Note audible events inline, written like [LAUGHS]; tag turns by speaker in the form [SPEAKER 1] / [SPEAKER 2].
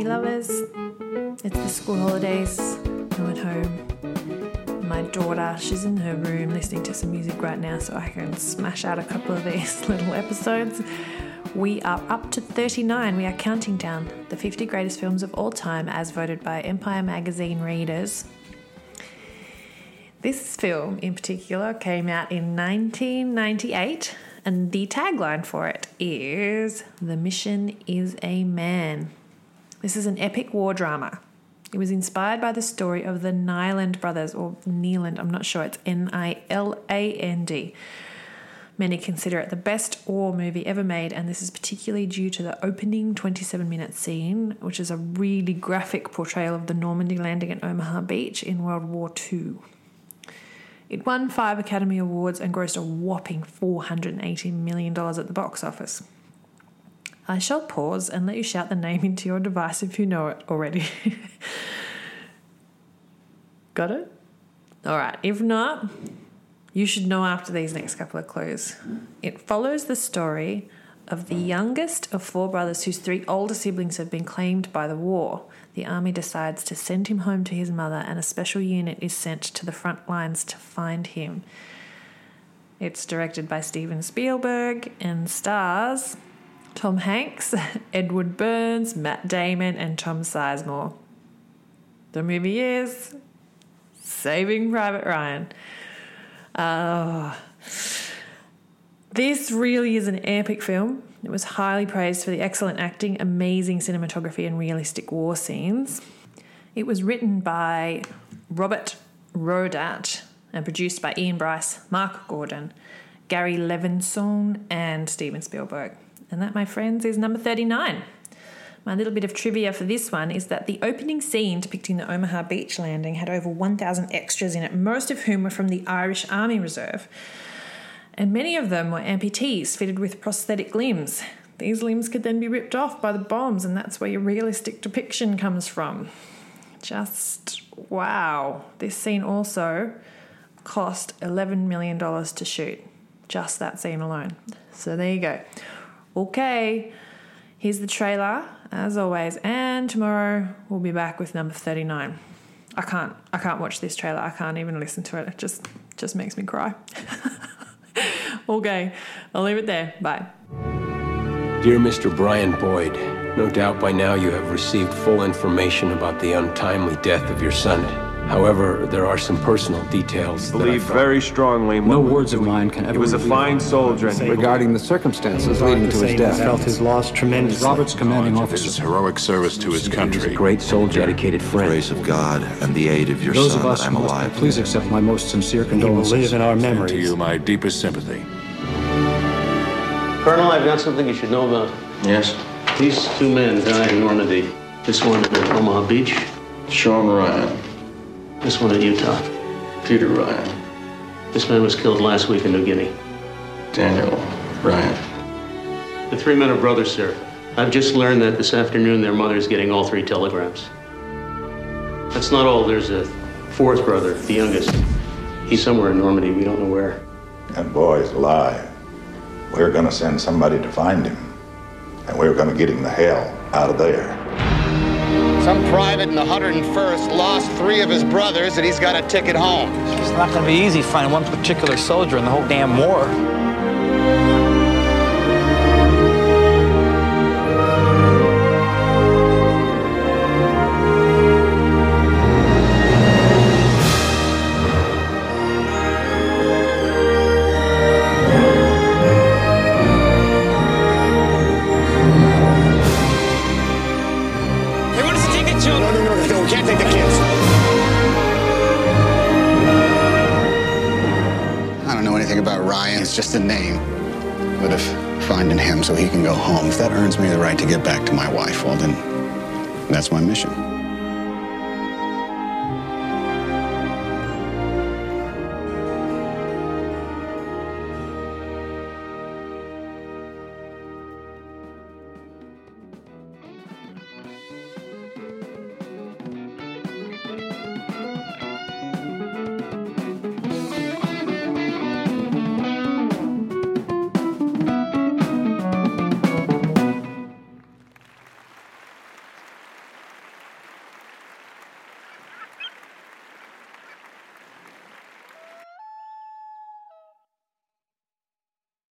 [SPEAKER 1] guys. It's the school holidays. I'm at home. My daughter, she's in her room listening to some music right now, so I can smash out a couple of these [LAUGHS] little episodes. We are up to 39. We are counting down the 50 greatest films of all time as voted by Empire magazine readers. This film in particular came out in 1998, and the tagline for it is The Mission is a Man. This is an epic war drama. It was inspired by the story of the Niland brothers, or Neeland, I'm not sure, it's N I L A N D. Many consider it the best war movie ever made, and this is particularly due to the opening 27 minute scene, which is a really graphic portrayal of the Normandy landing at Omaha Beach in World War II. It won five Academy Awards and grossed a whopping $480 million at the box office. I shall pause and let you shout the name into your device if you know it already. [LAUGHS] Got it? All right, if not, you should know after these next couple of clues. It follows the story of the youngest of four brothers whose three older siblings have been claimed by the war the army decides to send him home to his mother, and a special unit is sent to the front lines to find him. It's directed by Steven Spielberg and stars Tom Hanks, [LAUGHS] Edward Burns, Matt Damon, and Tom Sizemore. The movie is Saving Private Ryan. Uh, this really is an epic film. It was highly praised for the excellent acting, amazing cinematography, and realistic war scenes. It was written by Robert Rodat and produced by Ian Bryce, Mark Gordon, Gary Levinsohn, and Steven Spielberg. And that, my friends, is number 39. My little bit of trivia for this one is that the opening scene depicting the Omaha beach landing had over 1,000 extras in it, most of whom were from the Irish Army Reserve and many of them were amputees fitted with prosthetic limbs. These limbs could then be ripped off by the bombs, and that's where your realistic depiction comes from. Just wow. This scene also cost $11 million to shoot. Just that scene alone. So there you go. Okay, here's the trailer, as always, and tomorrow we'll be back with number 39. I can't I can't watch this trailer. I can't even listen to it. It just just makes me cry. [LAUGHS] okay, I'll leave it there. Bye.
[SPEAKER 2] Dear Mr. Brian Boyd, no doubt by now you have received full information about the untimely death of your son. However, there are some personal details.
[SPEAKER 3] That believe very strongly.
[SPEAKER 4] No words of mine can ever.
[SPEAKER 3] He was a fine soldier.
[SPEAKER 4] Regarding the circumstances leading to his death,
[SPEAKER 5] felt his loss tremendously.
[SPEAKER 4] Robert's commanding officer.
[SPEAKER 6] His heroic service to his
[SPEAKER 2] He a
[SPEAKER 6] country.
[SPEAKER 2] great soldier, dedicated friend.
[SPEAKER 7] The grace of God and the aid of your
[SPEAKER 4] Those
[SPEAKER 7] son
[SPEAKER 4] of us
[SPEAKER 7] I'm alive.
[SPEAKER 4] please accept my most sincere condolences.
[SPEAKER 5] He will live in our
[SPEAKER 6] To you, my deepest sympathy.
[SPEAKER 8] Colonel, I've got something you should know about.
[SPEAKER 7] Yes?
[SPEAKER 8] These two men died in Normandy. This one at Omaha Beach,
[SPEAKER 7] Sean Ryan.
[SPEAKER 8] This one in Utah.
[SPEAKER 7] Peter Ryan.
[SPEAKER 8] This man was killed last week in New Guinea.
[SPEAKER 7] Daniel Ryan.
[SPEAKER 8] The three men are brothers, sir. I've just learned that this afternoon their mother's getting all three telegrams. That's not all. There's a fourth brother, the youngest. He's somewhere in Normandy. We don't know where.
[SPEAKER 9] That boy's alive. We're gonna send somebody to find him. And we're gonna get him the hell out of there.
[SPEAKER 10] Some private in the 101st lost three of his brothers and he's got a ticket home.
[SPEAKER 11] It's not going to be easy finding one particular soldier in the whole damn war.
[SPEAKER 10] About Ryan. It's just a name. But if finding him so he can go home, if that earns me the right to get back to my wife, well, then that's my mission.